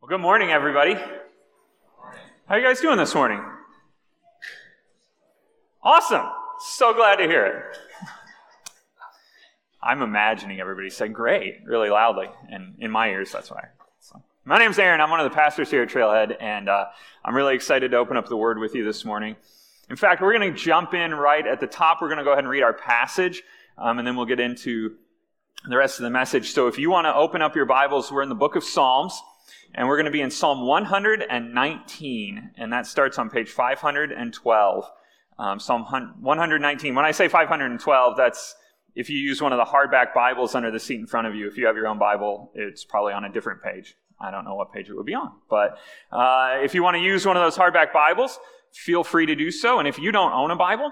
Well, good morning, everybody. How are you guys doing this morning? Awesome. So glad to hear it. I'm imagining everybody saying great really loudly, and in my ears, that's why. So, my name's Aaron. I'm one of the pastors here at Trailhead, and uh, I'm really excited to open up the Word with you this morning. In fact, we're going to jump in right at the top. We're going to go ahead and read our passage, um, and then we'll get into the rest of the message. So, if you want to open up your Bibles, we're in the book of Psalms. And we're going to be in Psalm 119, and that starts on page 512. Um, Psalm 119. When I say 512, that's if you use one of the hardback Bibles under the seat in front of you. If you have your own Bible, it's probably on a different page. I don't know what page it would be on. But uh, if you want to use one of those hardback Bibles, feel free to do so. And if you don't own a Bible,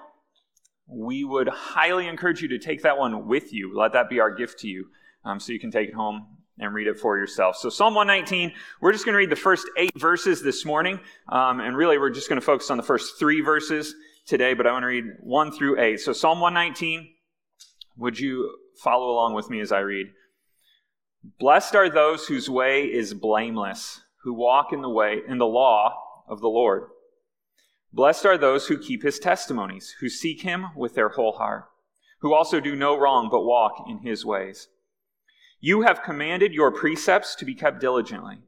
we would highly encourage you to take that one with you. Let that be our gift to you um, so you can take it home and read it for yourself. So, Psalm 119, we're just going to read the first eight verses this morning. Um, and really, we're just going to focus on the first three verses today, but I want to read one through eight. So, Psalm 119, would you follow along with me as I read? Blessed are those whose way is blameless, who walk in the way, in the law of the Lord. Blessed are those who keep his testimonies, who seek him with their whole heart, who also do no wrong but walk in his ways. You have commanded your precepts to be kept diligently.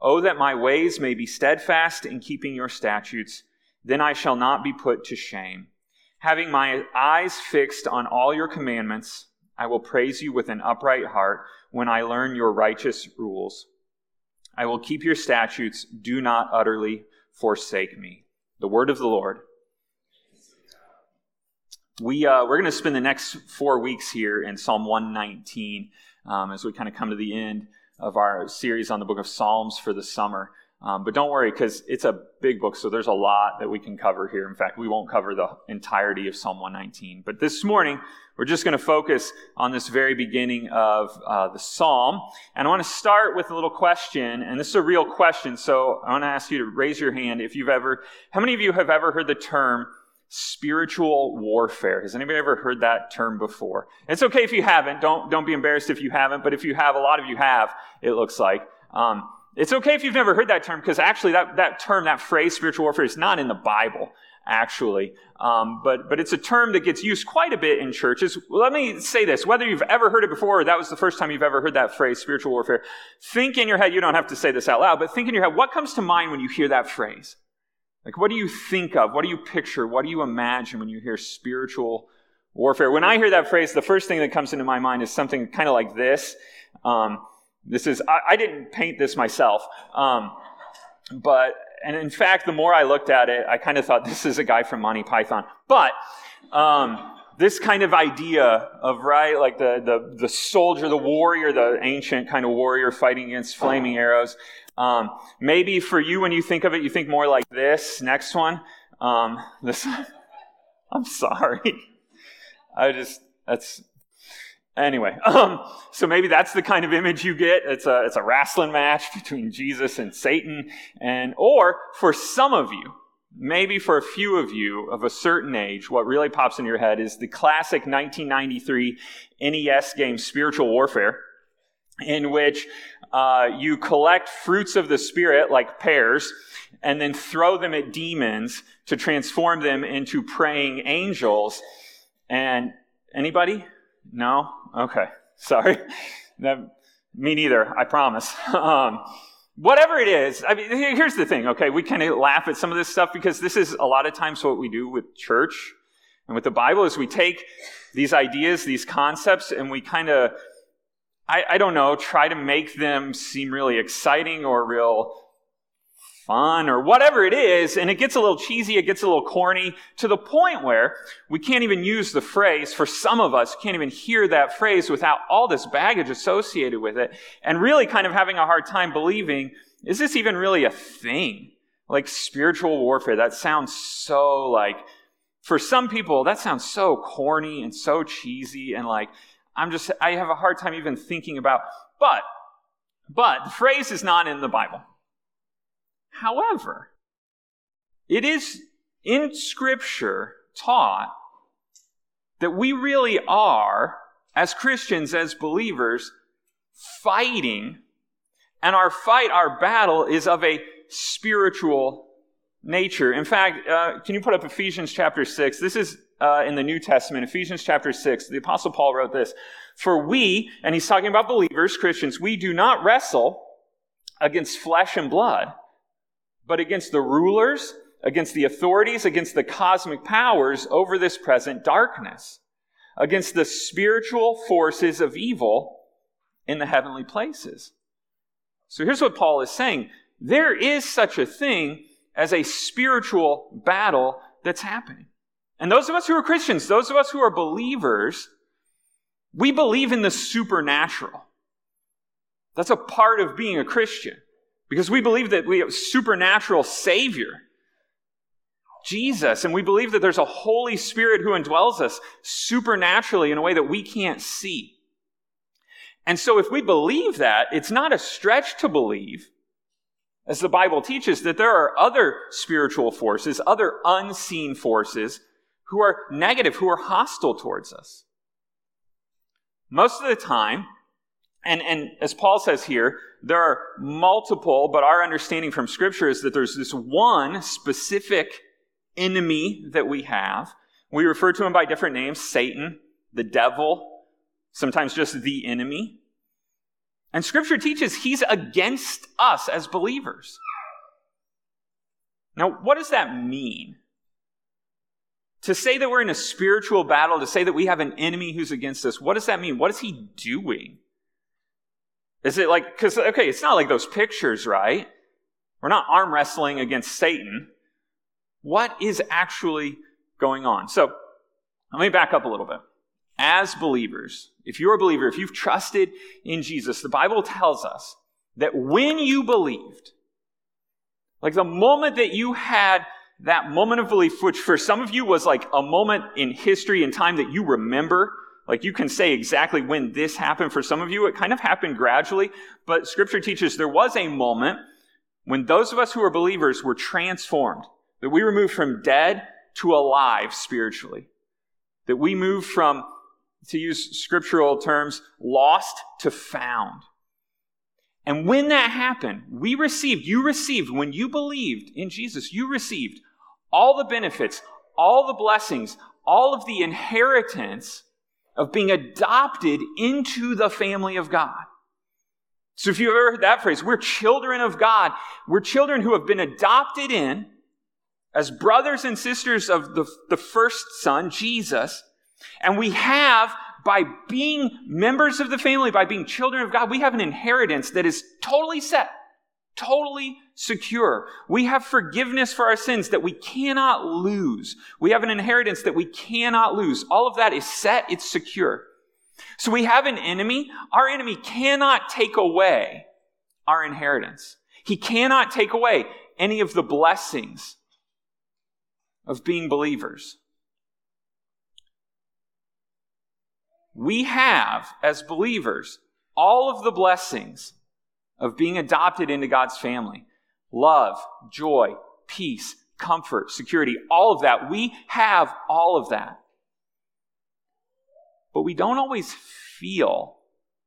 Oh, that my ways may be steadfast in keeping your statutes, then I shall not be put to shame. Having my eyes fixed on all your commandments, I will praise you with an upright heart when I learn your righteous rules. I will keep your statutes. Do not utterly forsake me. The word of the Lord. We, uh, we're going to spend the next four weeks here in Psalm 119 um, as we kind of come to the end of our series on the book of Psalms for the summer. Um, but don't worry, because it's a big book, so there's a lot that we can cover here. In fact, we won't cover the entirety of Psalm 119. But this morning, we're just going to focus on this very beginning of uh, the psalm. And I want to start with a little question, and this is a real question. So I want to ask you to raise your hand if you've ever, how many of you have ever heard the term spiritual warfare. Has anybody ever heard that term before? It's okay if you haven't. Don't, don't be embarrassed if you haven't, but if you have, a lot of you have, it looks like. Um, it's okay if you've never heard that term, because actually that, that term, that phrase, spiritual warfare, is not in the Bible, actually. Um, but, but it's a term that gets used quite a bit in churches. Let me say this, whether you've ever heard it before or that was the first time you've ever heard that phrase, spiritual warfare, think in your head, you don't have to say this out loud, but think in your head, what comes to mind when you hear that phrase? Like, what do you think of? What do you picture? What do you imagine when you hear spiritual warfare? When I hear that phrase, the first thing that comes into my mind is something kind of like this. Um, this is, I, I, didn't paint this myself. Um, but, and in fact, the more I looked at it, I kind of thought this is a guy from Monty Python. But, um, this kind of idea of right like the, the the soldier the warrior the ancient kind of warrior fighting against flaming arrows um, maybe for you, when you think of it, you think more like this. Next one. Um, this. I'm sorry. I just that's anyway. Um, so maybe that's the kind of image you get. It's a it's a wrestling match between Jesus and Satan, and or for some of you, maybe for a few of you of a certain age, what really pops in your head is the classic 1993 NES game Spiritual Warfare in which uh, you collect fruits of the Spirit, like pears, and then throw them at demons to transform them into praying angels. And anybody? No? Okay. Sorry. That, me neither, I promise. Um, whatever it is, I mean, here's the thing, okay? We kind of laugh at some of this stuff because this is a lot of times what we do with church and with the Bible is we take these ideas, these concepts, and we kind of I, I don't know, try to make them seem really exciting or real fun or whatever it is, and it gets a little cheesy, it gets a little corny to the point where we can't even use the phrase, for some of us, can't even hear that phrase without all this baggage associated with it, and really kind of having a hard time believing, is this even really a thing? Like spiritual warfare, that sounds so like, for some people, that sounds so corny and so cheesy and like, I'm just, I have a hard time even thinking about. But, but the phrase is not in the Bible. However, it is in Scripture taught that we really are, as Christians, as believers, fighting And our fight, our battle, is of a spiritual nature. In fact, uh, can you put up Ephesians chapter 6? This is uh, in the New Testament, Ephesians chapter 6. The Apostle Paul wrote this For we, and he's talking about believers, Christians, we do not wrestle against flesh and blood, but against the rulers, against the authorities, against the cosmic powers over this present darkness, against the spiritual forces of evil in the heavenly places. So here's what Paul is saying there is such a thing as a spiritual battle that's happening. And those of us who are Christians, those of us who are believers, we believe in the supernatural. That's a part of being a Christian because we believe that we have a supernatural Savior, Jesus, and we believe that there's a Holy Spirit who indwells us supernaturally in a way that we can't see. And so if we believe that, it's not a stretch to believe, as the Bible teaches, that there are other spiritual forces, other unseen forces who are negative, who are hostile towards us. Most of the time, and, and as Paul says here, there are multiple, but our understanding from Scripture is that there's this one specific enemy that we have. We refer to him by different names Satan, the devil, sometimes just the enemy. And Scripture teaches he's against us as believers. Now, what does that mean? To say that we're in a spiritual battle, to say that we have an enemy who's against us, what does that mean? What is he doing? Is it like, because, okay, it's not like those pictures, right? We're not arm wrestling against Satan. What is actually going on? So, let me back up a little bit. As believers, if you're a believer, if you've trusted in Jesus, the Bible tells us that when you believed, like the moment that you had that moment of belief, which for some of you was like a moment in history and time that you remember, like you can say exactly when this happened. For some of you, it kind of happened gradually, but scripture teaches there was a moment when those of us who are believers were transformed, that we were moved from dead to alive spiritually, that we moved from, to use scriptural terms, lost to found. And when that happened, we received, you received, when you believed in Jesus, you received all the benefits, all the blessings, all of the inheritance of being adopted into the family of God. So if you've ever heard that phrase, we're children of God. We're children who have been adopted in as brothers and sisters of the, the first son, Jesus. And we have, by being members of the family, by being children of God, we have an inheritance that is totally set, totally secure. We have forgiveness for our sins that we cannot lose. We have an inheritance that we cannot lose. All of that is set, it's secure. So we have an enemy. Our enemy cannot take away our inheritance. He cannot take away any of the blessings of being believers. We have, as believers, all of the blessings of being adopted into God's family love, joy, peace, comfort, security, all of that. We have all of that. But we don't always feel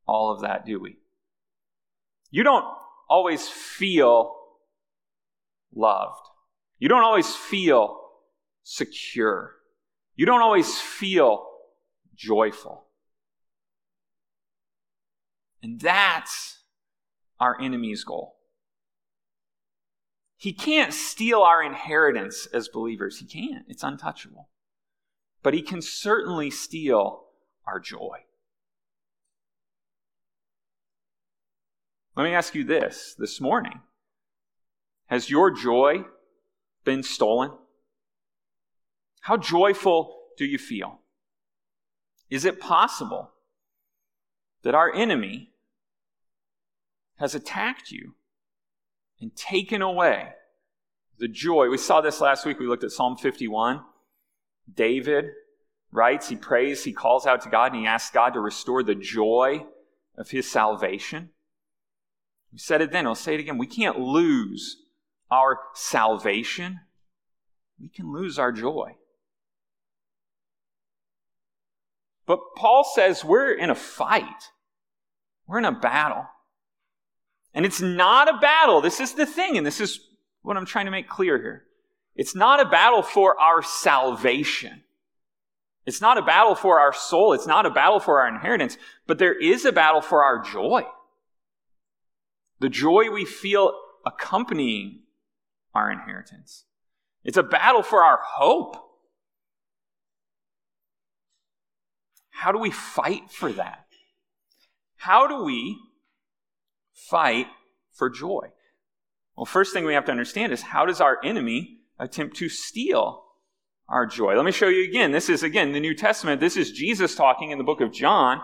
all of that, do we? You don't always feel loved. You don't always feel secure. You don't always feel joyful. And that's our enemy's goal. He can't steal our inheritance as believers. He can't. It's untouchable. But he can certainly steal our joy. Let me ask you this this morning Has your joy been stolen? How joyful do you feel? Is it possible that our enemy has attacked you and taken away the joy. We saw this last week. We looked at Psalm 51. David writes, he prays, he calls out to God, and he asks God to restore the joy of his salvation. We said it then, I'll say it again. We can't lose our salvation, we can lose our joy. But Paul says we're in a fight, we're in a battle. And it's not a battle. This is the thing, and this is what I'm trying to make clear here. It's not a battle for our salvation. It's not a battle for our soul. It's not a battle for our inheritance, but there is a battle for our joy. The joy we feel accompanying our inheritance. It's a battle for our hope. How do we fight for that? How do we fight for joy? Well, first thing we have to understand is how does our enemy attempt to steal our joy? Let me show you again. This is, again, the New Testament. This is Jesus talking in the book of John.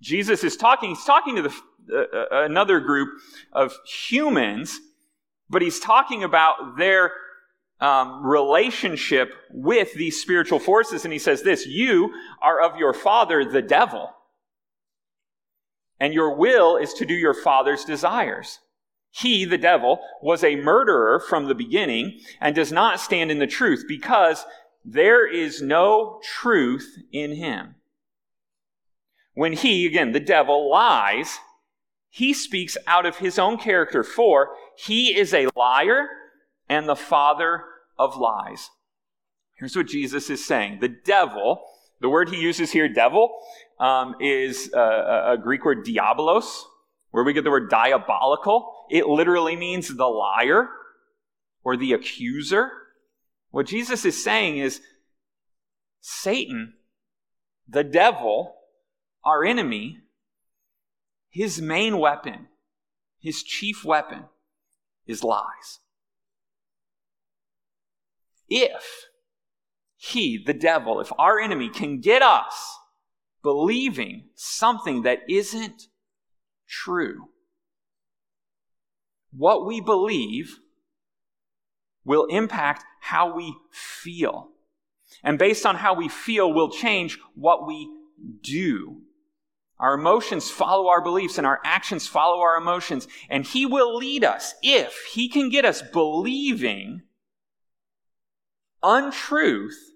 Jesus is talking, he's talking to the, uh, uh another group of humans, but he's talking about their um, relationship with these spiritual forces. And he says this You are of your father, the devil, and your will is to do your father's desires. He, the devil, was a murderer from the beginning and does not stand in the truth because there is no truth in him. When he, again, the devil, lies, he speaks out of his own character, for he is a liar and the father of lies. Here's what Jesus is saying the devil, the word he uses here, devil, um, is a, a Greek word diabolos, where we get the word diabolical. It literally means the liar or the accuser. What Jesus is saying is Satan, the devil, our enemy, his main weapon, his chief weapon, is lies. If he, the devil, if our enemy can get us believing something that isn't true, what we believe will impact how we feel. And based on how we feel, will change what we do. Our emotions follow our beliefs and our actions follow our emotions. And He will lead us if He can get us believing untruth,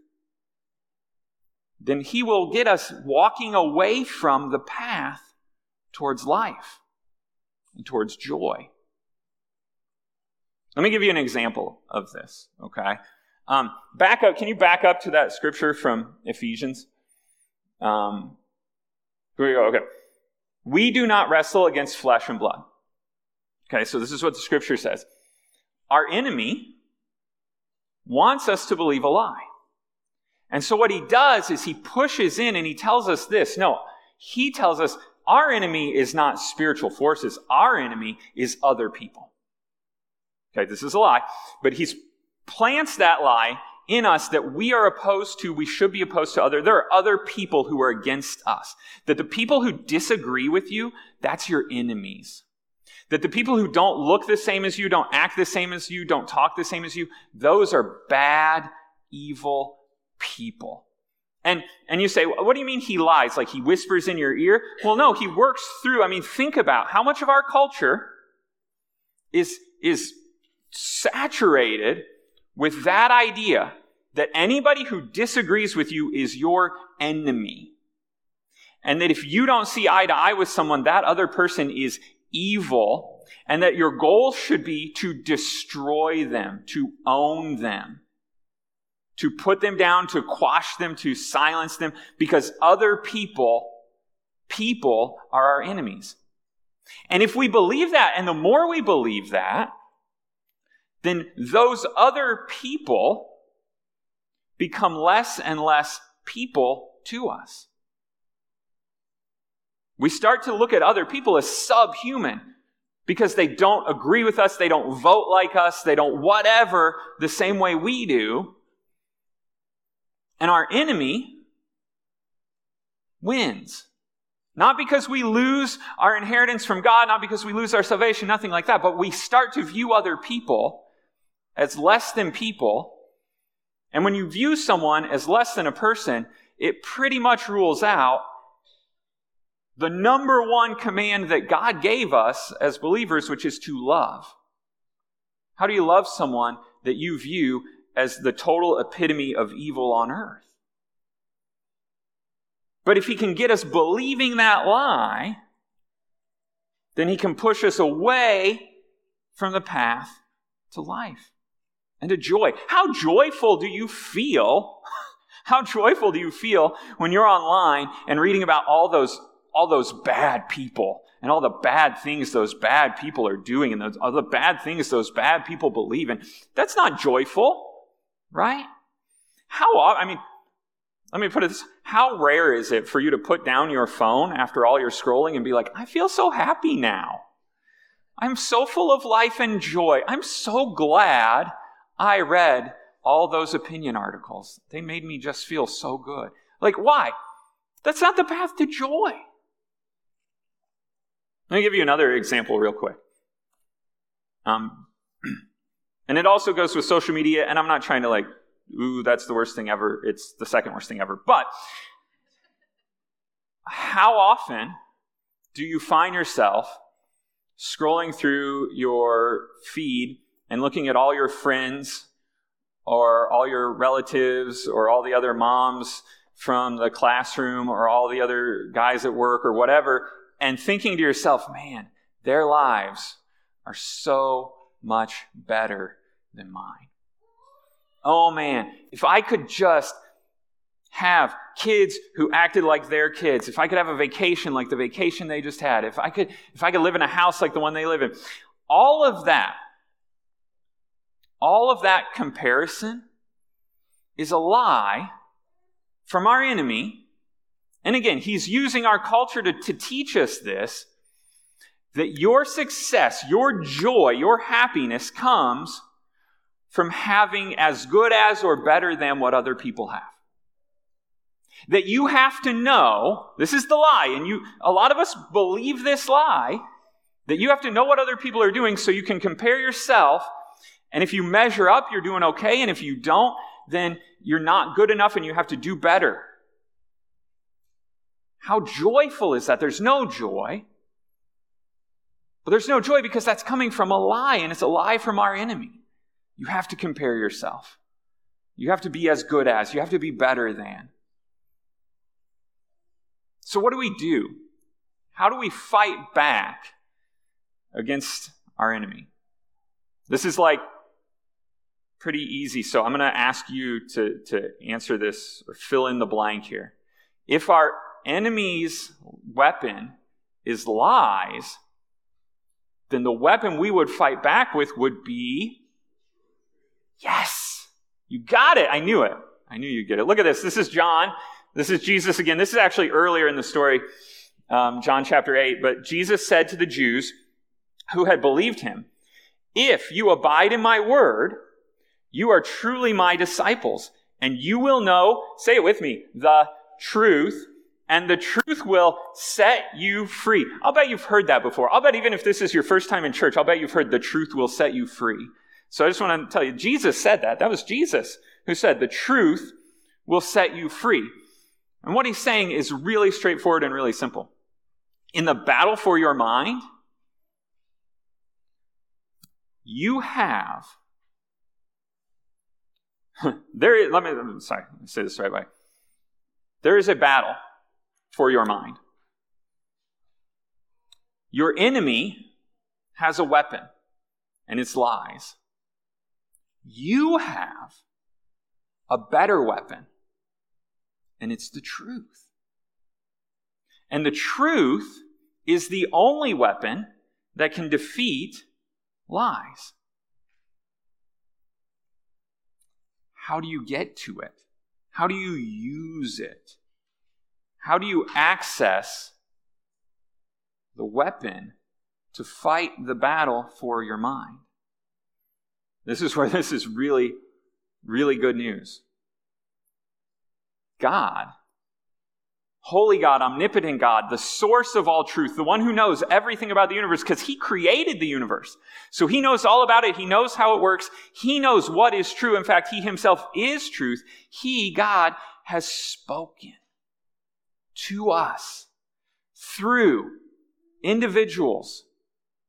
then He will get us walking away from the path towards life and towards joy. Let me give you an example of this, okay? Um, back up, can you back up to that scripture from Ephesians? Um, here we go, okay. We do not wrestle against flesh and blood. Okay, so this is what the scripture says. Our enemy wants us to believe a lie. And so what he does is he pushes in and he tells us this. No, he tells us our enemy is not spiritual forces. Our enemy is other people. Okay, this is a lie, but he plants that lie in us that we are opposed to, we should be opposed to other. There are other people who are against us. That the people who disagree with you, that's your enemies. That the people who don't look the same as you, don't act the same as you, don't talk the same as you, those are bad, evil people. And, and you say, what do you mean he lies? Like he whispers in your ear? Well, no, he works through. I mean, think about how much of our culture is, is saturated with that idea that anybody who disagrees with you is your enemy. And that if you don't see eye to eye with someone, that other person is evil. And that your goal should be to destroy them, to own them, to put them down, to quash them, to silence them, because other people, people are our enemies. And if we believe that, and the more we believe that, then those other people become less and less people to us. We start to look at other people as subhuman because they don't agree with us, they don't vote like us, they don't whatever the same way we do. And our enemy wins. Not because we lose our inheritance from God, not because we lose our salvation, nothing like that, but we start to view other people as less than people. And when you view someone as less than a person, it pretty much rules out the number one command that God gave us as believers, which is to love. How do you love someone that you view as the total epitome of evil on earth? But if he can get us believing that lie, then he can push us away from the path to life and to joy. How joyful do you feel? How joyful do you feel when you're online and reading about all those, all those bad people and all the bad things those bad people are doing and those, all the bad things those bad people believe in? That's not joyful, right? How, often, I mean, let me put it this how rare is it for you to put down your phone after all your scrolling and be like, I feel so happy now. I'm so full of life and joy. I'm so glad I read all those opinion articles. They made me just feel so good. Like, why? That's not the path to joy. Let me give you another example, real quick. Um, and it also goes with social media, and I'm not trying to like ooh, that's the worst thing ever. It's the second worst thing ever. But how often do you find yourself scrolling through your feed and looking at all your friends or all your relatives or all the other moms from the classroom or all the other guys at work or whatever and thinking to yourself, man, their lives are so much better than mine. Oh man, if I could just have kids who acted like their kids, if I could have a vacation like the vacation they just had, if I could, if I could live in a house like the one they live in, all of that, all of that comparison is a lie from our enemy. And again, he's using our culture to, to teach us this that your success, your joy, your happiness comes from having as good as or better than what other people have. That you have to know, this is the lie, and you, a lot of us believe this lie, that you have to know what other people are doing so you can compare yourself. And if you measure up, you're doing okay. And if you don't, then you're not good enough and you have to do better. How joyful is that? There's no joy. But there's no joy because that's coming from a lie, and it's a lie from our enemy. You have to compare yourself. You have to be as good as, you have to be better than. So, what do we do? How do we fight back against our enemy? This is like pretty easy. So, I'm going to ask you to, to answer this or fill in the blank here. If our enemy's weapon is lies, then the weapon we would fight back with would be Yes, you got it. I knew it. I knew you'd get it. Look at this. This is John. This is Jesus again. This is actually earlier in the story, um, John chapter 8. But Jesus said to the Jews who had believed him, If you abide in my word, you are truly my disciples, and you will know, say it with me, the truth, and the truth will set you free. I'll bet you've heard that before. I'll bet even if this is your first time in church, I'll bet you've heard the truth will set you free. So I just want to tell you, Jesus said that. That was Jesus who said, the truth will set you free. And what he's saying is really straightforward and really simple. In the battle for your mind, you have there is, let me sorry let me say this right way there is a battle for your mind your enemy has a weapon and it's lies you have a better weapon, and it's the truth. And the truth is the only weapon that can defeat lies. How do you get to it? How do you use it? How do you access the weapon to fight the battle for your mind? This is where this is really, really good news. God, holy God, omnipotent God, the source of all truth, the one who knows everything about the universe, because he created the universe. So he knows all about it. He knows how it works. He knows what is true. In fact, he himself is truth. He, God, has spoken to us through individuals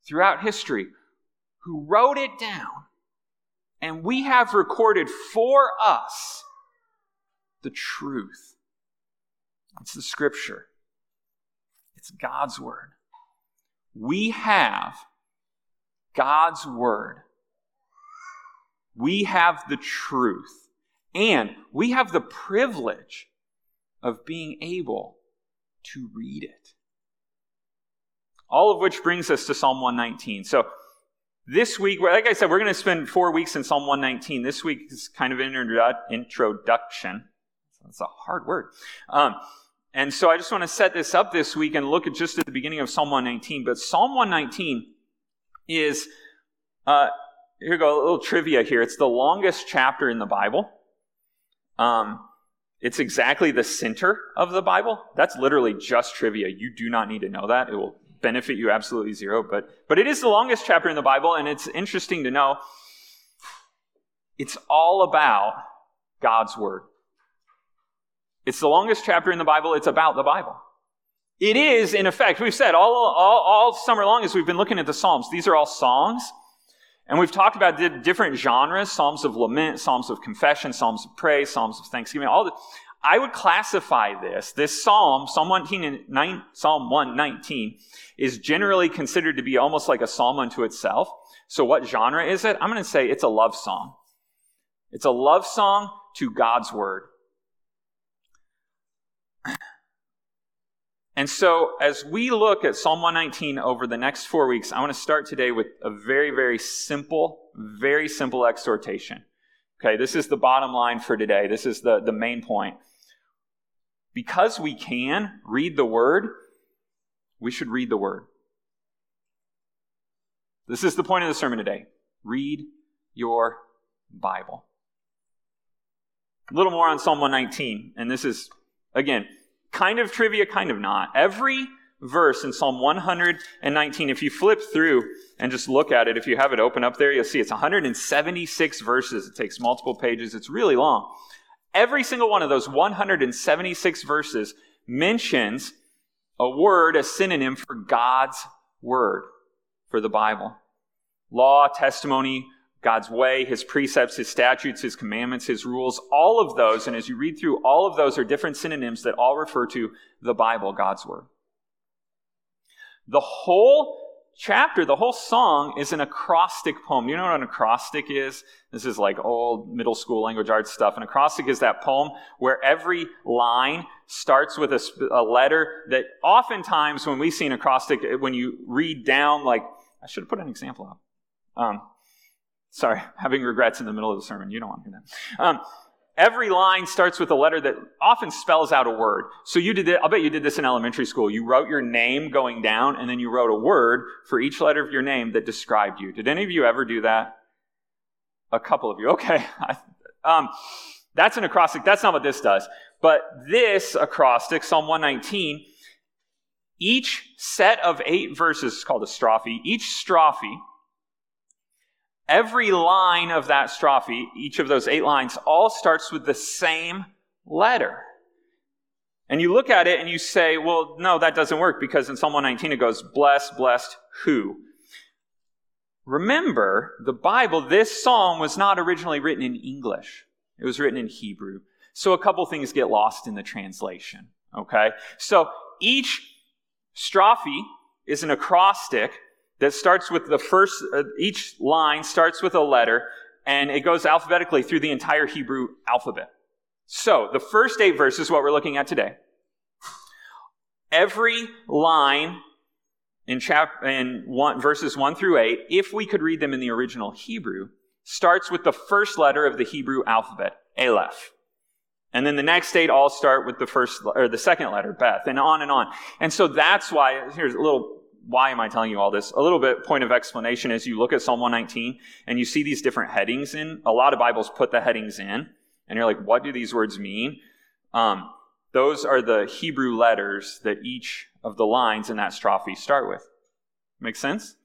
throughout history who wrote it down and we have recorded for us the truth. It's the scripture, it's God's word. we have God's Word. We have the truth. And we have the privilege of being able to read it. All of which brings us to Psalm 119. So, this week, like I said, we're going to spend four weeks in Psalm 119. This week is kind of an introduction. That's a hard word. Um, and so I just want to set this up this week and look at just at the beginning of Psalm 119. But Psalm 119 is, uh, here we go, a little trivia here. It's the longest chapter in the Bible. Um, it's exactly the center of the Bible. That's literally just trivia. You do not need to know that. It will benefit you absolutely zero. But, but it is the longest chapter in the Bible, and it's interesting to know it's all about God's Word. It's the longest chapter in the Bible. It's about the Bible. It is, in effect, we've said all, all, all summer long as we've been looking at the Psalms, these are all songs. And we've talked about different genres Psalms of lament, Psalms of confession, Psalms of praise, Psalms of thanksgiving. All the, I would classify this, this Psalm, Psalm 119, Psalm 119, is generally considered to be almost like a psalm unto itself. So what genre is it? I'm going to say it's a love song. It's a love song to God's word. And so, as we look at Psalm 119 over the next four weeks, I want to start today with a very, very simple, very simple exhortation. Okay, this is the bottom line for today. This is the, the main point. Because we can read the Word, we should read the Word. This is the point of the sermon today. Read your Bible. A little more on Psalm 119, and this is, again, kind of trivia, kind of not. Every verse in Psalm 119, if you flip through and just look at it, if you have it open up there, you'll see it's 176 verses. It takes multiple pages. It's really long. Every single one of those 176 verses mentions a word, a synonym for God's word, for the Bible. Law, testimony, God's way, His precepts, His statutes, His commandments, His rules, all of those, and as you read through, all of those are different synonyms that all refer to the Bible, God's Word. The whole chapter, the whole song is an acrostic poem. You know what an acrostic is? This is like old middle school language arts stuff. An acrostic is that poem where every line starts with a, a letter that oftentimes when we see an acrostic, when you read down, like, I should have put an example up. Um, Sorry, having regrets in the middle of the sermon. You don't want to hear that. Um, every line starts with a letter that often spells out a word. So you did it, I'll bet you did this in elementary school. You wrote your name going down, and then you wrote a word for each letter of your name that described you. Did any of you ever do that? A couple of you. Okay. um, that's an acrostic. That's not what this does. But this acrostic, Psalm 119, each set of eight verses is called a strophe. Each strophe Every line of that strophe, each of those eight lines, all starts with the same letter. And you look at it and you say, well, no, that doesn't work because in Psalm 119 it goes, blessed, blessed who? Remember, the Bible, this psalm was not originally written in English. It was written in Hebrew. So a couple things get lost in the translation. Okay? So each strophe is an acrostic that starts with the first, uh, each line starts with a letter, and it goes alphabetically through the entire Hebrew alphabet. So, the first eight verses, what we're looking at today. Every line in, chap- in one, verses 1 through 8, if we could read them in the original Hebrew, starts with the first letter of the Hebrew alphabet, Aleph. And then the next eight all start with the first or the second letter, Beth, and on and on. And so that's why here's a little why am I telling you all this? A little bit point of explanation as you look at Psalm 119 and you see these different headings in. A lot of Bibles put the headings in, and you're like, what do these words mean? Um, those are the Hebrew letters that each of the lines in that strophe start with. Make sense?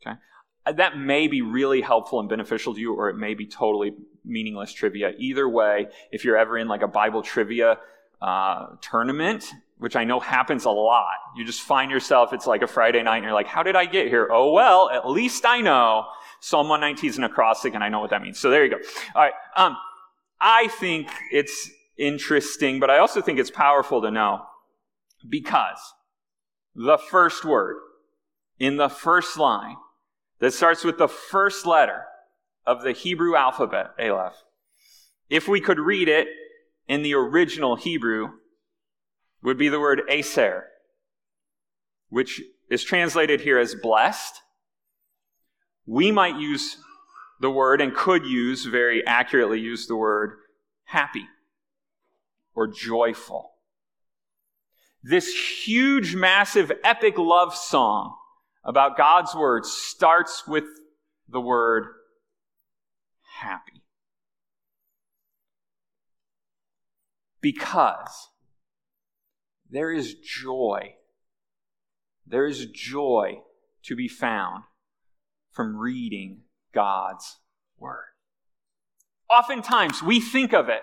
Okay. Uh, that may be really helpful and beneficial to you, or it may be totally meaningless trivia. Either way, if you're ever in like a Bible trivia uh, tournament, which I know happens a lot. You just find yourself, it's like a Friday night, and you're like, how did I get here? Oh, well, at least I know Psalm 119 is an acrostic, and I know what that means. So there you go. All right. Um, I think it's interesting, but I also think it's powerful to know because the first word in the first line that starts with the first letter of the Hebrew alphabet, Aleph, if we could read it in the original Hebrew, would be the word Aser, which is translated here as blessed. We might use the word and could use, very accurately use the word happy or joyful. This huge, massive, epic love song about God's word starts with the word happy. Because there is joy. There is joy to be found from reading God's Word. Oftentimes, we think of it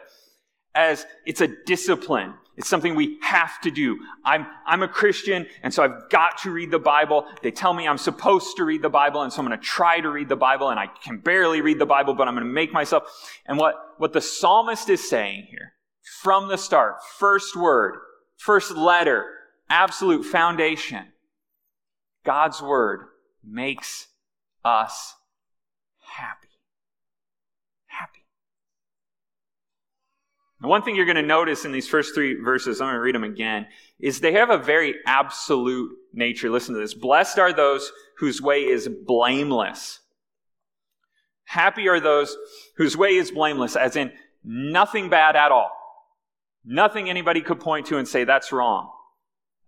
as it's a discipline. It's something we have to do. I'm, I'm a Christian, and so I've got to read the Bible. They tell me I'm supposed to read the Bible, and so I'm going to try to read the Bible, and I can barely read the Bible, but I'm going to make myself. And what, what the psalmist is saying here, from the start, first word, first letter, absolute foundation, God's word makes us happy. Happy. The one thing you're going to notice in these first three verses, I'm going to read them again, is they have a very absolute nature. Listen to this. Blessed are those whose way is blameless. Happy are those whose way is blameless, as in nothing bad at all. Nothing anybody could point to and say that's wrong.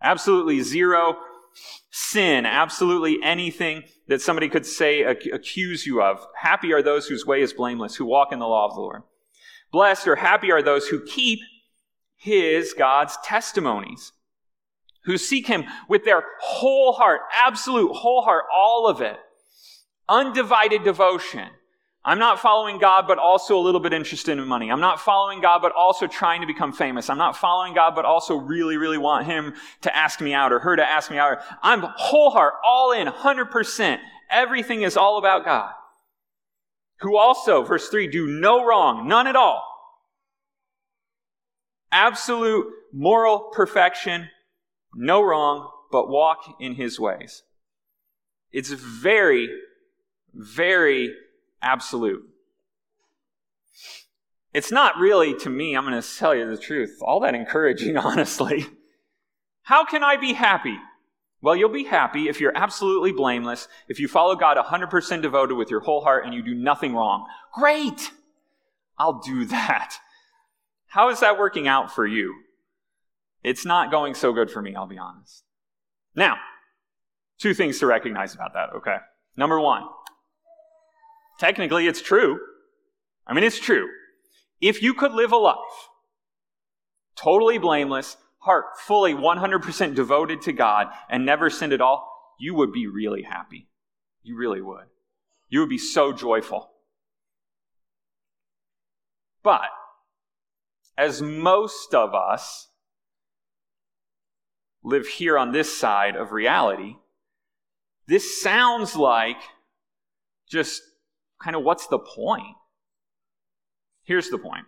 Absolutely zero sin, absolutely anything that somebody could say, accuse you of. Happy are those whose way is blameless, who walk in the law of the Lord. Blessed or happy are those who keep his, God's testimonies, who seek him with their whole heart, absolute whole heart, all of it, undivided devotion. I'm not following God, but also a little bit interested in money. I'm not following God, but also trying to become famous. I'm not following God, but also really, really want Him to ask me out or her to ask me out. I'm whole heart, all in, 100%. Everything is all about God. Who also, verse 3, do no wrong, none at all. Absolute moral perfection, no wrong, but walk in His ways. It's very, very absolute. It's not really, to me, I'm going to tell you the truth, all that encouraging, honestly. How can I be happy? Well, you'll be happy if you're absolutely blameless, if you follow God 100% devoted with your whole heart and you do nothing wrong. Great! I'll do that. How is that working out for you? It's not going so good for me, I'll be honest. Now, two things to recognize about that, okay? Number one, Technically, it's true. I mean, it's true. If you could live a life totally blameless, heart fully 100% devoted to God, and never sinned at all, you would be really happy. You really would. You would be so joyful. But, as most of us live here on this side of reality, this sounds like just kind of what's the point? Here's the point.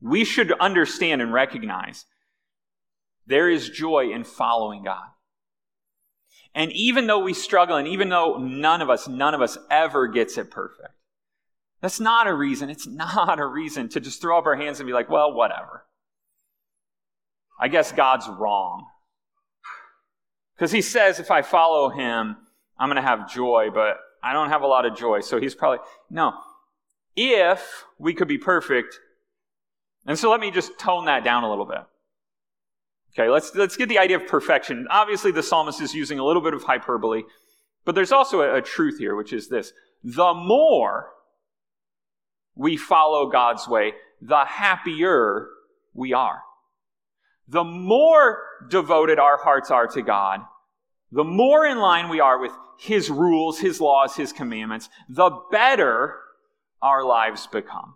We should understand and recognize there is joy in following God. And even though we struggle, and even though none of us, none of us ever gets it perfect, that's not a reason, it's not a reason to just throw up our hands and be like, well, whatever. I guess God's wrong. Because he says if I follow him, I'm going to have joy, but I don't have a lot of joy. So he's probably, no. If we could be perfect, and so let me just tone that down a little bit. Okay, let's, let's get the idea of perfection. Obviously, the psalmist is using a little bit of hyperbole, but there's also a, a truth here, which is this. The more we follow God's way, the happier we are. The more devoted our hearts are to God, the more in line we are with His rules, His laws, His commandments, the better our lives become.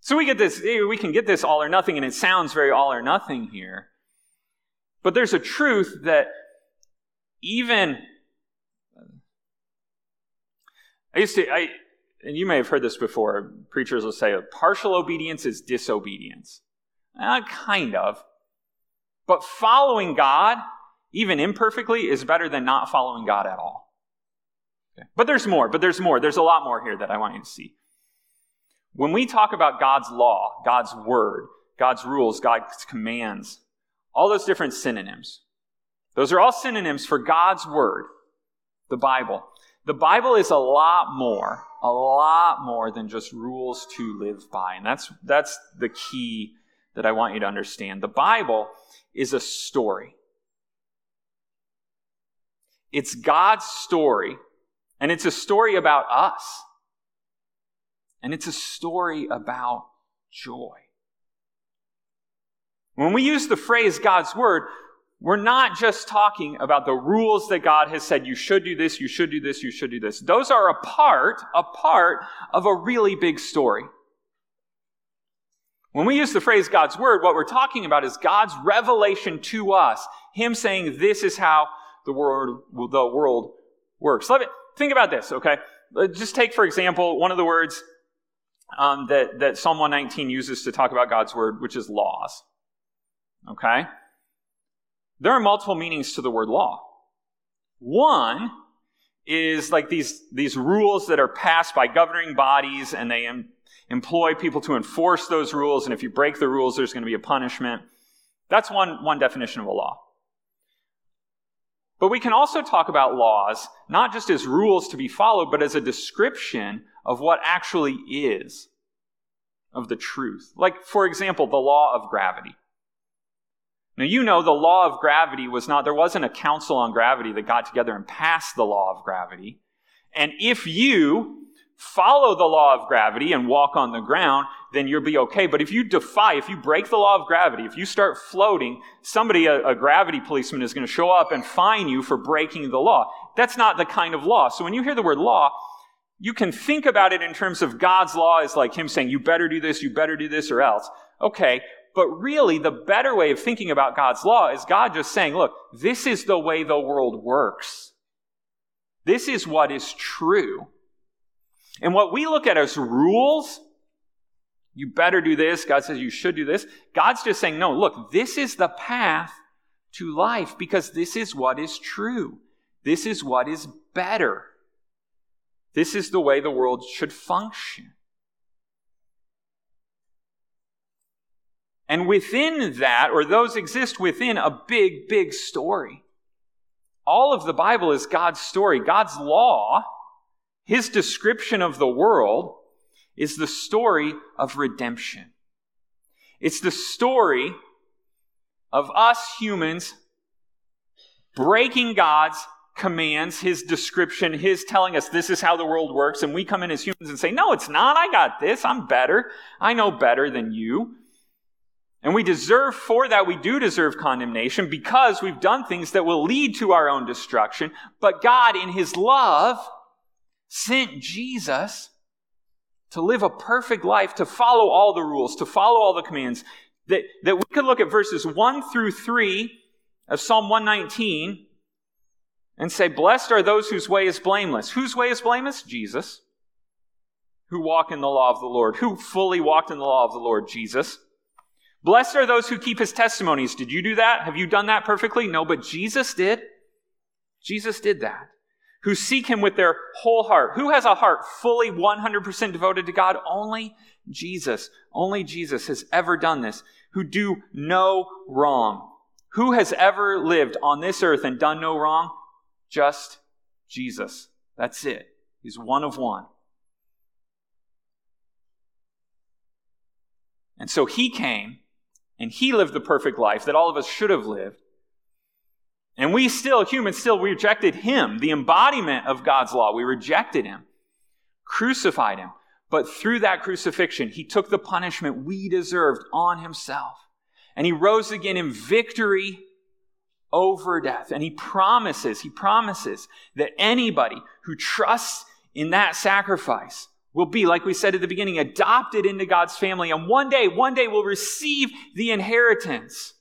So we get this, we can get this all or nothing, and it sounds very all or nothing here. But there's a truth that even I used to, I, and you may have heard this before. Preachers will say partial obedience is disobedience. Uh, kind of. But following God even imperfectly, is better than not following God at all. Okay. But there's more, but there's more. There's a lot more here that I want you to see. When we talk about God's law, God's word, God's rules, God's commands, all those different synonyms, those are all synonyms for God's word, the Bible. The Bible is a lot more, a lot more than just rules to live by. And that's, that's the key that I want you to understand. The Bible is a story. It's God's story, and it's a story about us. And it's a story about joy. When we use the phrase God's Word, we're not just talking about the rules that God has said, you should do this, you should do this, you should do this. Those are a part, a part of a really big story. When we use the phrase God's Word, what we're talking about is God's revelation to us. Him saying, this is how the world, the world works. Let me, think about this, okay? Just take, for example, one of the words um, that, that Psalm 119 uses to talk about God's word, which is laws. Okay? There are multiple meanings to the word law. One is like these, these rules that are passed by governing bodies and they em- employ people to enforce those rules. And if you break the rules, there's going to be a punishment. That's one, one definition of a law. But we can also talk about laws not just as rules to be followed, but as a description of what actually is of the truth. Like, for example, the law of gravity. Now, you know the law of gravity was not, there wasn't a council on gravity that got together and passed the law of gravity. And if you follow the law of gravity and walk on the ground, then you'll be okay. But if you defy, if you break the law of gravity, if you start floating, somebody, a, a gravity policeman, is going to show up and fine you for breaking the law. That's not the kind of law. So when you hear the word law, you can think about it in terms of God's law as like Him saying, you better do this, you better do this, or else. Okay, but really, the better way of thinking about God's law is God just saying, look, this is the way the world works. This is what is true. And what we look at as rules, you better do this, God says you should do this. God's just saying, no, look, this is the path to life because this is what is true. This is what is better. This is the way the world should function. And within that, or those exist within a big, big story. All of the Bible is God's story. God's law, His description of the world, is the story of redemption. It's the story of us humans breaking God's commands, his description, his telling us this is how the world works, and we come in as humans and say, No, it's not. I got this. I'm better. I know better than you. And we deserve for that, we do deserve condemnation because we've done things that will lead to our own destruction. But God, in his love, sent Jesus to live a perfect life, to follow all the rules, to follow all the commands. That, that we could look at verses 1 through 3 of Psalm 119 and say, Blessed are those whose way is blameless. Whose way is blameless? Jesus. Who walk in the law of the Lord. Who fully walked in the law of the Lord? Jesus. Blessed are those who keep his testimonies. Did you do that? Have you done that perfectly? No, but Jesus did. Jesus did that. Who seek him with their whole heart. Who has a heart fully 100% devoted to God? Only Jesus. Only Jesus has ever done this. Who do no wrong. Who has ever lived on this earth and done no wrong? just Jesus. That's it. He's one of one. And so he came and he lived the perfect life that all of us should have lived. And we still, humans still rejected him, the embodiment of God's law. We rejected him, crucified him. But through that crucifixion, he took the punishment we deserved on himself. And he rose again in victory over death. And he promises, he promises that anybody who trusts in that sacrifice will be, like we said at the beginning, adopted into God's family. And one day, one day will receive the inheritance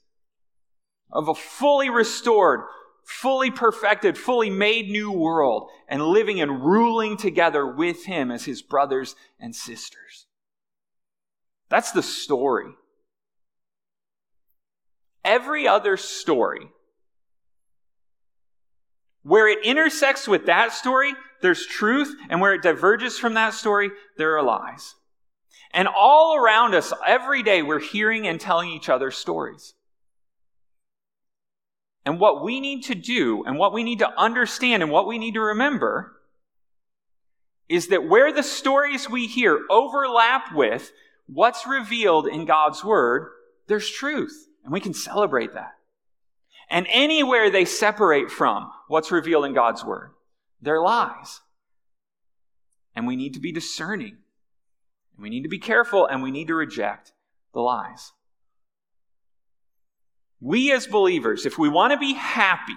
of a fully restored, fully perfected, fully made new world and living and ruling together with him as his brothers and sisters. That's the story. Every other story Where it intersects with that story, there's truth, and where it diverges from that story, there are lies. And all around us, every day, we're hearing and telling each other stories. And what we need to do, and what we need to understand, and what we need to remember is that where the stories we hear overlap with what's revealed in God's Word, there's truth. And we can celebrate that. And anywhere they separate from what's revealed in God's Word, they're lies. And we need to be discerning. And we need to be careful and we need to reject the lies. We as believers, if we want to be happy,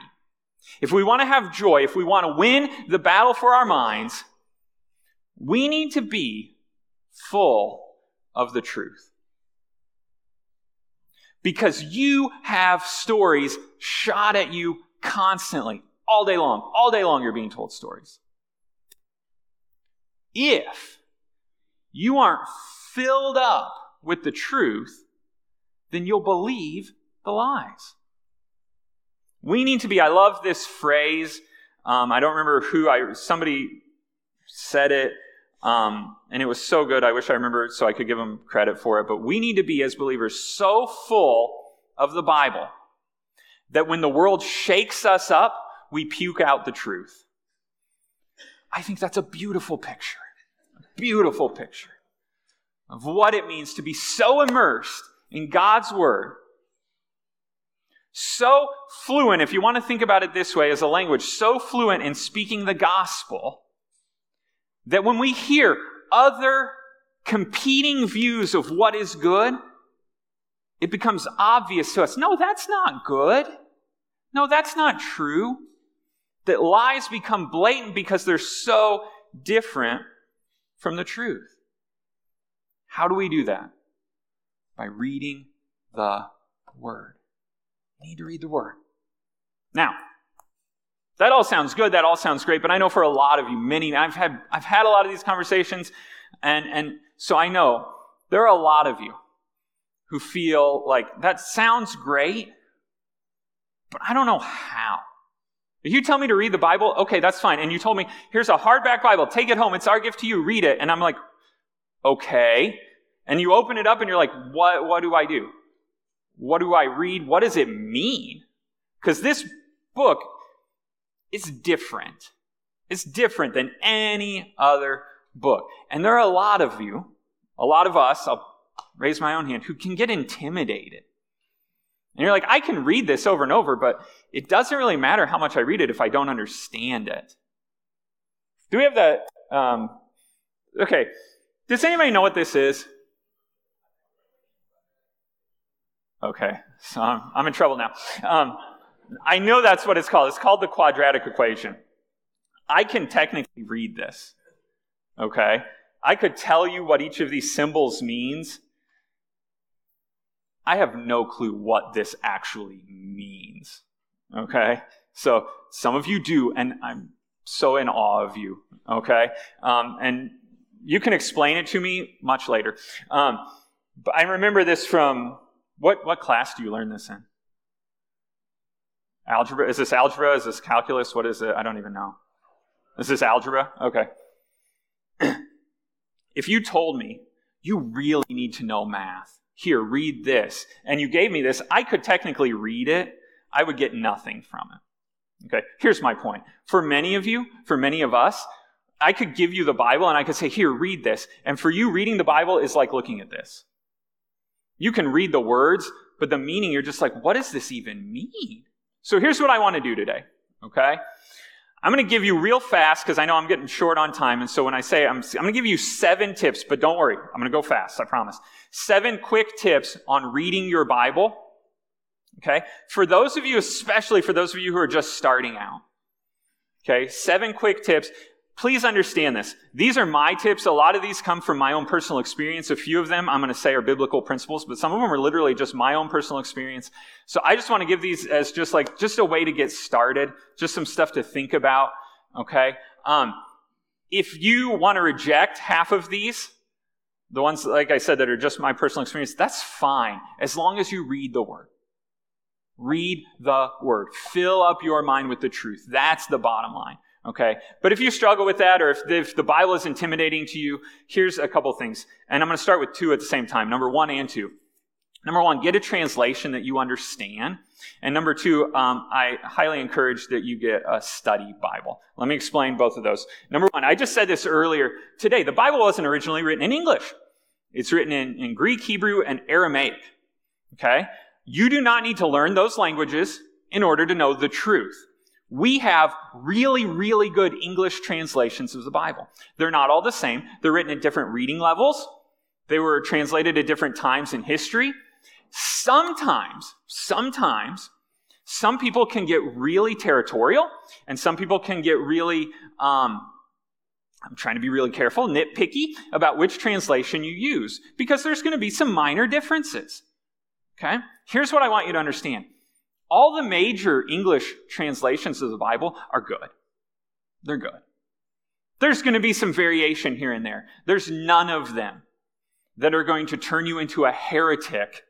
if we want to have joy, if we want to win the battle for our minds, we need to be full of the truth. Because you have stories shot at you constantly, all day long. All day long, you're being told stories. If you aren't filled up with the truth, then you'll believe the lies. We need to be, I love this phrase. Um, I don't remember who I, somebody said it. Um, and it was so good. I wish I remembered so I could give them credit for it. But we need to be, as believers, so full of the Bible that when the world shakes us up, we puke out the truth. I think that's a beautiful picture. A beautiful picture of what it means to be so immersed in God's Word, so fluent, if you want to think about it this way as a language, so fluent in speaking the gospel that when we hear other competing views of what is good, it becomes obvious to us no, that's not good. No, that's not true. That lies become blatant because they're so different from the truth. How do we do that? By reading the Word. We need to read the Word. Now, that all sounds good. That all sounds great. But I know for a lot of you, many, I've had, I've had a lot of these conversations. And, and so I know there are a lot of you who feel like that sounds great, but I don't know how. If you tell me to read the Bible, okay, that's fine. And you told me, here's a hardback Bible, take it home. It's our gift to you, read it. And I'm like, okay. And you open it up and you're like, what, what do I do? What do I read? What does it mean? Because this book is different. It's different than any other book. And there are a lot of you, a lot of us, I'll raise my own hand, who can get intimidated. And you're like, I can read this over and over, but it doesn't really matter how much I read it if I don't understand it. Do we have that? Um, okay. Does anybody know what this is? Okay, so I'm, I'm in trouble now. Um, I know that's what it's called. It's called the quadratic equation. I can technically read this. Okay? I could tell you what each of these symbols means. I have no clue what this actually means. Okay? So some of you do, and I'm so in awe of you. Okay? Um, and you can explain it to me much later. Um, but I remember this from what, what class do you learn this in? Algebra? Is this algebra? Is this calculus? What is it? I don't even know. Is this algebra? Okay. if you told me you really need to know math, here, read this, and you gave me this, I could technically read it, I would get nothing from it. Okay, here's my point. For many of you, for many of us, I could give you the Bible and I could say, here, read this. And for you, reading the Bible is like looking at this. You can read the words, but the meaning, you're just like, what does this even mean? So here's what I want to do today, okay? I'm going to give you real fast because I know I'm getting short on time. And so when I say I'm, I'm going to give you seven tips, but don't worry, I'm going to go fast, I promise. Seven quick tips on reading your Bible. Okay? For those of you, especially for those of you who are just starting out. Okay? Seven quick tips please understand this. These are my tips. A lot of these come from my own personal experience. A few of them I'm going to say are biblical principles, but some of them are literally just my own personal experience. So I just want to give these as just like, just a way to get started, just some stuff to think about. Okay. Um, if you want to reject half of these, the ones, like I said, that are just my personal experience, that's fine, as long as you read the word. Read the Word. Fill up your mind with the truth. That's the bottom line. Okay? But if you struggle with that, or if, if the Bible is intimidating to you, here's a couple things. And I'm going to start with two at the same time number one and two. Number one, get a translation that you understand. And number two, um, I highly encourage that you get a study Bible. Let me explain both of those. Number one, I just said this earlier today. The Bible wasn't originally written in English. It's written in, in Greek, Hebrew, and Aramaic. Okay? You do not need to learn those languages in order to know the truth. We have really, really good English translations of the Bible. They're not all the same. They're written at different reading levels. They were translated at different times in history. Sometimes, sometimes, some people can get really territorial, and some people can get really, um, I'm trying to be really careful, nitpicky about which translation you use, because there's going to be some minor differences. Okay? Here's what I want you to understand all the major English translations of the Bible are good. They're good. There's going to be some variation here and there. There's none of them that are going to turn you into a heretic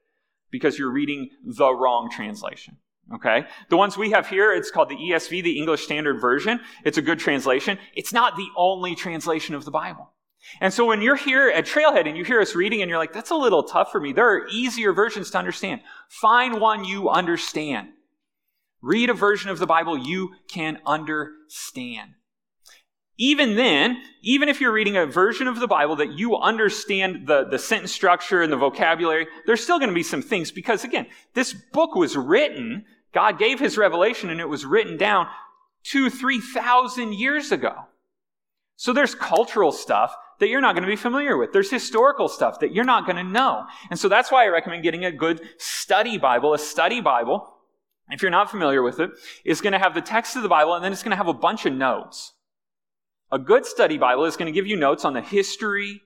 because you're reading the wrong translation. Okay? The ones we have here, it's called the ESV, the English Standard Version. It's a good translation. It's not the only translation of the Bible. And so when you're here at Trailhead and you hear us reading and you're like, that's a little tough for me, there are easier versions to understand. Find one you understand. Read a version of the Bible you can understand. Even then, even if you're reading a version of the Bible that you understand the, the sentence structure and the vocabulary, there's still going to be some things because again, this book was written, God gave his revelation and it was written down two, three thousand years ago. So there's cultural stuff that you're not going to be familiar with. There's historical stuff that you're not going to know. And so that's why I recommend getting a good study Bible, a study Bible. If you're not familiar with it, is going to have the text of the Bible and then it's going to have a bunch of notes. A good study Bible is going to give you notes on the history,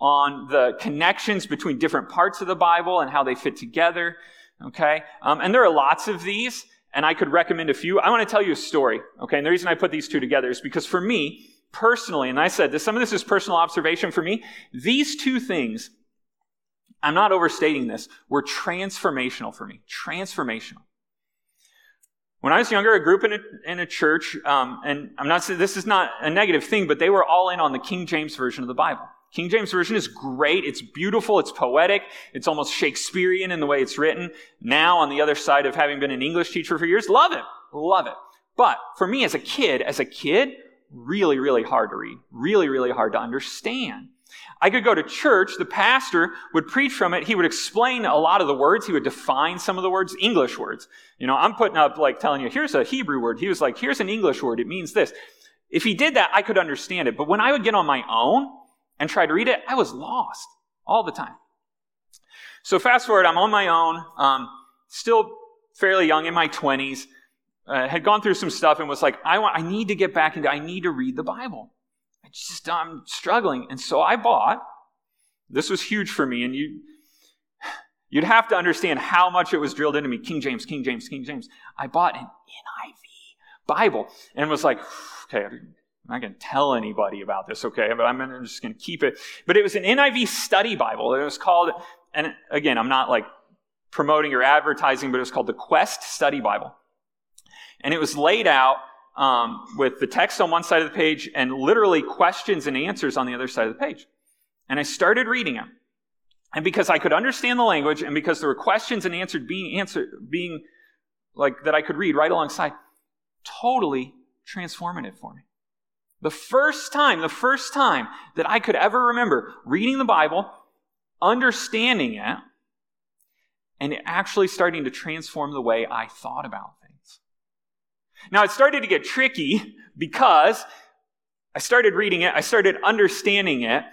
on the connections between different parts of the Bible and how they fit together. Okay? Um, and there are lots of these, and I could recommend a few. I want to tell you a story. Okay? And the reason I put these two together is because for me, personally, and I said this, some of this is personal observation for me, these two things, I'm not overstating this, were transformational for me. Transformational. When I was younger, I grew up in a, in a church, um, and I'm not saying this is not a negative thing, but they were all in on the King James Version of the Bible. King James Version is great. It's beautiful. It's poetic. It's almost Shakespearean in the way it's written. Now, on the other side of having been an English teacher for years, love it. Love it. But for me as a kid, as a kid, really, really hard to read. Really, really hard to understand. I could go to church, the pastor would preach from it, he would explain a lot of the words, he would define some of the words, English words. You know, I'm putting up like telling you, here's a Hebrew word. He was like, here's an English word, it means this. If he did that, I could understand it. But when I would get on my own and try to read it, I was lost all the time. So fast forward, I'm on my own, um, still fairly young in my 20s, uh, had gone through some stuff and was like, I want, I need to get back into, I need to read the Bible. I just, I'm struggling. And so I bought, this was huge for me, and you, you'd have to understand how much it was drilled into me King James, King James, King James. I bought an NIV Bible and was like, okay, I'm not going to tell anybody about this, okay, but I'm just going to keep it. But it was an NIV study Bible. It was called, and again, I'm not like promoting or advertising, but it was called the Quest Study Bible. And it was laid out um, with the text on one side of the page and literally questions and answers on the other side of the page. And I started reading them. And because I could understand the language and because there were questions and answers being answered, being like that I could read right alongside, totally transformative for me. The first time, the first time that I could ever remember reading the Bible, understanding it, and actually starting to transform the way I thought about now it started to get tricky because I started reading it, I started understanding it,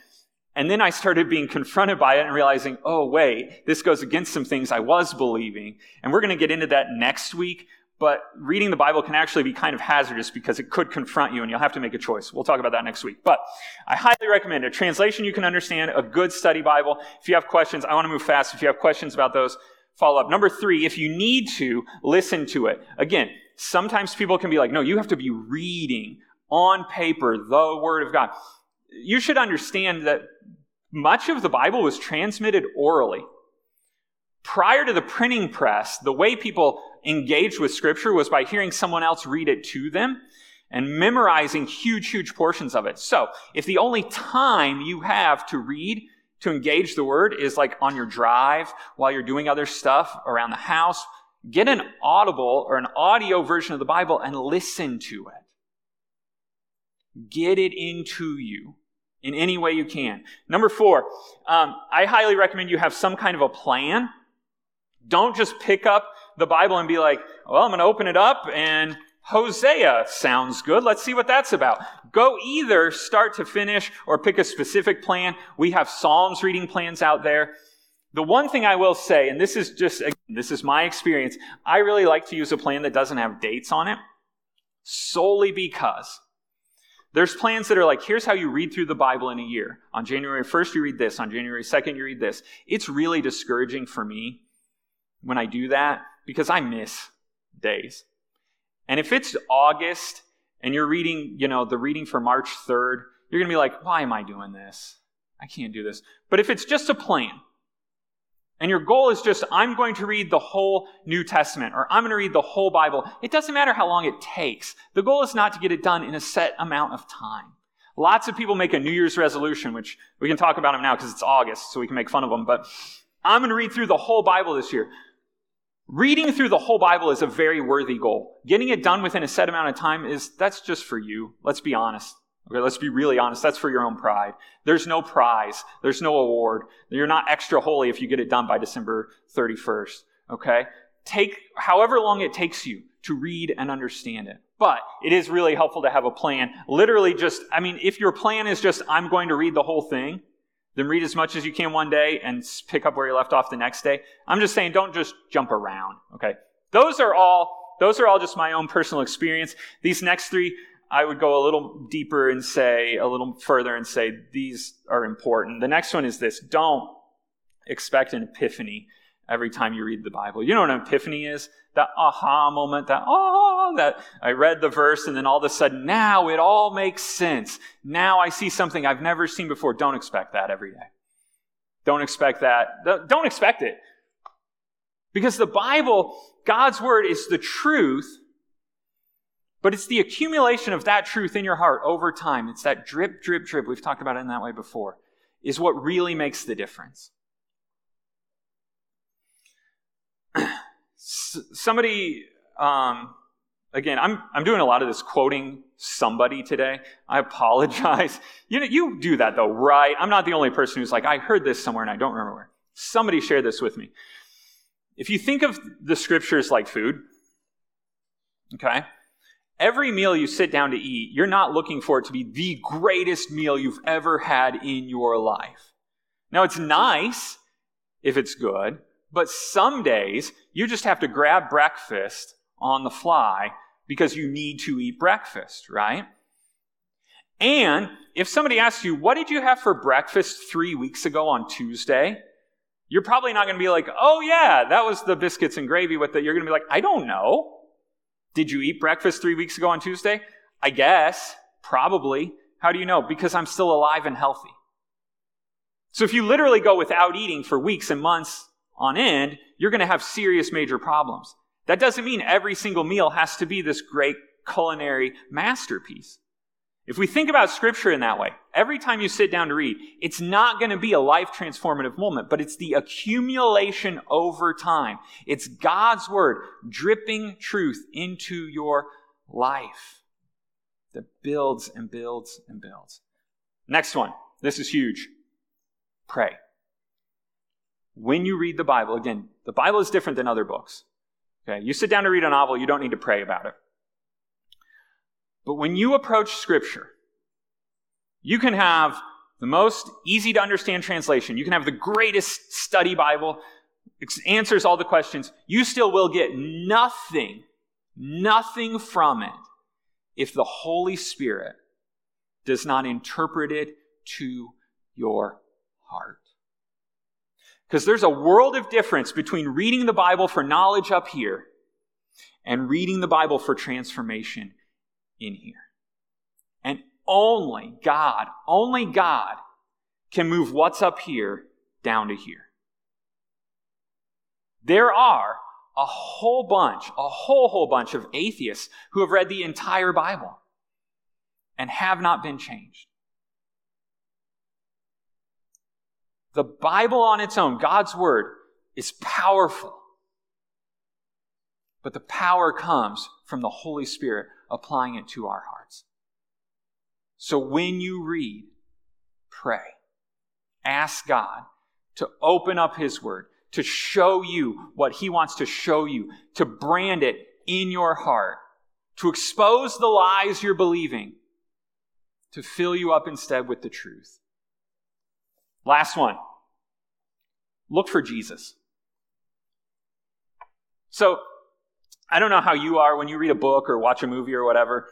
and then I started being confronted by it and realizing, oh, wait, this goes against some things I was believing. And we're going to get into that next week. But reading the Bible can actually be kind of hazardous because it could confront you and you'll have to make a choice. We'll talk about that next week. But I highly recommend a translation you can understand, a good study Bible. If you have questions, I want to move fast. If you have questions about those, follow up. Number three, if you need to, listen to it. Again, sometimes people can be like, no, you have to be reading on paper the Word of God. You should understand that much of the Bible was transmitted orally. Prior to the printing press, the way people engaged with Scripture was by hearing someone else read it to them and memorizing huge, huge portions of it. So, if the only time you have to read, to engage the Word, is like on your drive while you're doing other stuff around the house, get an audible or an audio version of the Bible and listen to it. Get it into you in any way you can. Number four, um, I highly recommend you have some kind of a plan don't just pick up the Bible and be like, well, I'm going to open it up and Hosea sounds good. Let's see what that's about. Go either start to finish or pick a specific plan. We have Psalms reading plans out there. The one thing I will say, and this is just, this is my experience, I really like to use a plan that doesn't have dates on it solely because there's plans that are like, here's how you read through the Bible in a year. On January 1st, you read this. On January 2nd, you read this. It's really discouraging for me when I do that because I miss days. And if it's August and you're reading, you know, the reading for March 3rd, you're going to be like, why am I doing this? I can't do this. But if it's just a plan, and your goal is just, I'm going to read the whole New Testament, or I'm going to read the whole Bible, it doesn't matter how long it takes. The goal is not to get it done in a set amount of time. Lots of people make a New Year's resolution, which we can talk about them now because it's August, so we can make fun of them, but I'm going to read through the whole Bible this year. Reading through the whole Bible is a very worthy goal. Getting it done within a set amount of time is, that's just for you. Let's be honest. Okay, let's be really honest. That's for your own pride. There's no prize. There's no award. You're not extra holy if you get it done by December 31st. Okay? Take however long it takes you to read and understand it. But it is really helpful to have a plan. Literally just, I mean, if your plan is just, I'm going to read the whole thing, then read as much as you can one day and pick up where you left off the next day. I'm just saying don't just jump around, okay? Those are all those are all just my own personal experience. These next 3 I would go a little deeper and say a little further and say these are important. The next one is this, don't expect an epiphany every time you read the Bible. You know what an epiphany is? That aha moment, that oh, that I read the verse and then all of a sudden now it all makes sense. Now I see something I've never seen before. Don't expect that every day. Don't expect that. Don't expect it. Because the Bible, God's word is the truth, but it's the accumulation of that truth in your heart over time. It's that drip, drip, drip. We've talked about it in that way before, is what really makes the difference. somebody, um, again, I'm, I'm doing a lot of this quoting somebody today. I apologize. You know, you do that though, right? I'm not the only person who's like, I heard this somewhere and I don't remember where. Somebody shared this with me. If you think of the scriptures like food, okay, every meal you sit down to eat, you're not looking for it to be the greatest meal you've ever had in your life. Now, it's nice if it's good, but some days, you just have to grab breakfast on the fly because you need to eat breakfast, right? And if somebody asks you, what did you have for breakfast three weeks ago on Tuesday? You're probably not going to be like, oh yeah, that was the biscuits and gravy with it. You're going to be like, I don't know. Did you eat breakfast three weeks ago on Tuesday? I guess. Probably. How do you know? Because I'm still alive and healthy. So if you literally go without eating for weeks and months on end, you're going to have serious major problems. That doesn't mean every single meal has to be this great culinary masterpiece. If we think about scripture in that way, every time you sit down to read, it's not going to be a life transformative moment, but it's the accumulation over time. It's God's word dripping truth into your life that builds and builds and builds. Next one. This is huge. Pray when you read the Bible, again, the Bible is different than other books. Okay, you sit down to read a novel, you don't need to pray about it. But when you approach Scripture, you can have the most easy to understand translation. You can have the greatest study Bible, answers all the questions. You still will get nothing, nothing from it if the Holy Spirit does not interpret it to your heart. Because there's a world of difference between reading the Bible for knowledge up here and reading the Bible for transformation in here. And only God, only God can move what's up here down to here. There are a whole bunch, a whole, whole bunch of atheists who have read the entire Bible and have not been changed. The Bible on its own, God's Word, is powerful. But the power comes from the Holy Spirit applying it to our hearts. So when you read, pray. Ask God to open up His Word, to show you what He wants to show you, to brand it in your heart, to expose the lies you're believing, to fill you up instead with the truth. Last one look for Jesus. So, I don't know how you are when you read a book or watch a movie or whatever.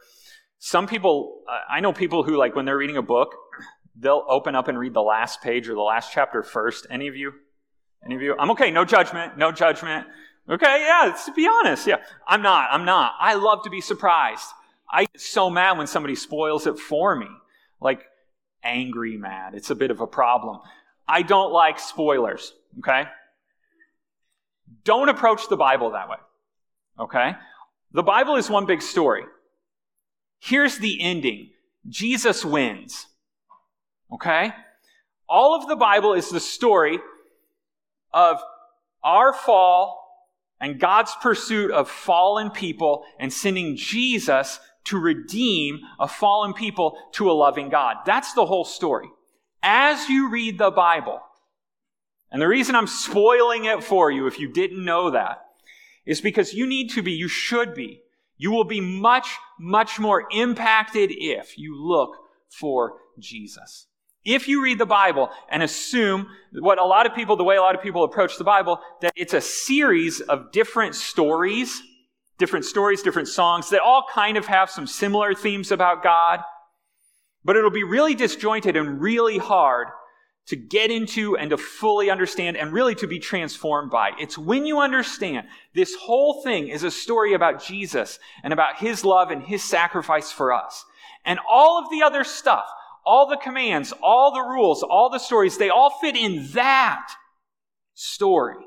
Some people, I know people who, like, when they're reading a book, they'll open up and read the last page or the last chapter first. Any of you? Any of you? I'm okay. No judgment. No judgment. Okay. Yeah. To be honest. Yeah. I'm not. I'm not. I love to be surprised. I get so mad when somebody spoils it for me. Like, angry mad. It's a bit of a problem. I don't like spoilers. Okay. Don't approach the Bible that way. Okay. The Bible is one big story. Here's the ending. Jesus wins. Okay? All of the Bible is the story of our fall and God's pursuit of fallen people and sending Jesus to redeem a fallen people to a loving God. That's the whole story. As you read the Bible, and the reason I'm spoiling it for you, if you didn't know that, is because you need to be, you should be, you will be much, much more impacted if you look for Jesus. If you read the Bible and assume what a lot of people, the way a lot of people approach the Bible, that it's a series of different stories, different stories, different songs that all kind of have some similar themes about God, but it'll be really disjointed and really hard to get into and to fully understand and really to be transformed by. It's when you understand this whole thing is a story about Jesus and about his love and his sacrifice for us. And all of the other stuff, all the commands, all the rules, all the stories, they all fit in that story.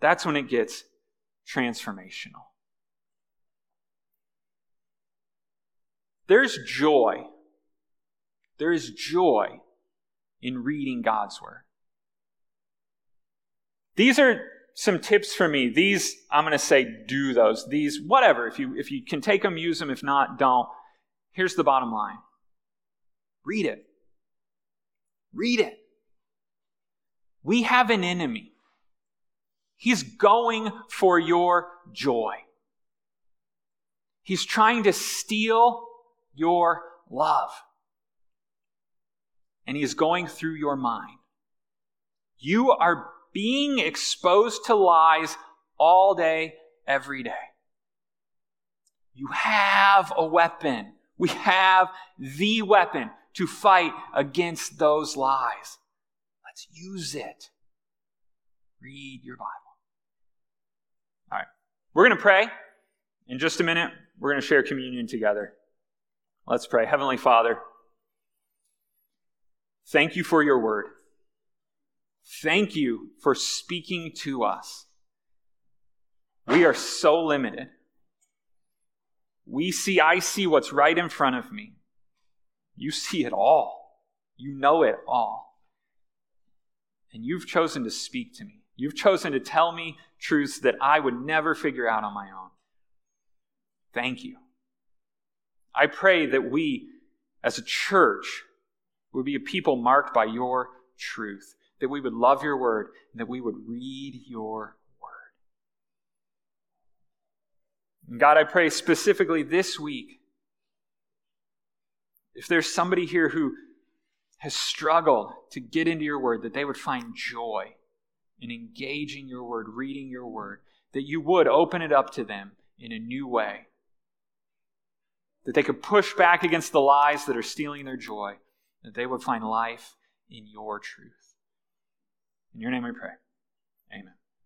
That's when it gets transformational. There's joy. There is joy in reading God's Word. These are some tips for me. These, I'm going to say, do those. These, whatever. If you, if you can take them, use them. If not, don't. Here's the bottom line Read it. Read it. We have an enemy. He's going for your joy. He's trying to steal your love. And he is going through your mind. You are being exposed to lies all day, every day. You have a weapon. We have the weapon to fight against those lies. Let's use it. Read your Bible. All right. We're going to pray. In just a minute, we're going to share communion together. Let's pray. Heavenly Father, thank you for your word. Thank you for speaking to us. We are so limited. We see, I see what's right in front of me. You see it all. You know it all. And you've chosen to speak to me. You've chosen to tell me truths that I would never figure out on my own. Thank you. I pray that we, as a church, would be a people marked by your truth, that we would love your word, and that we would read your word. And God, I pray specifically this week if there's somebody here who has struggled to get into your word, that they would find joy in engaging your word, reading your word, that you would open it up to them in a new way, that they could push back against the lies that are stealing their joy, that they would find life in your truth. In your name we pray.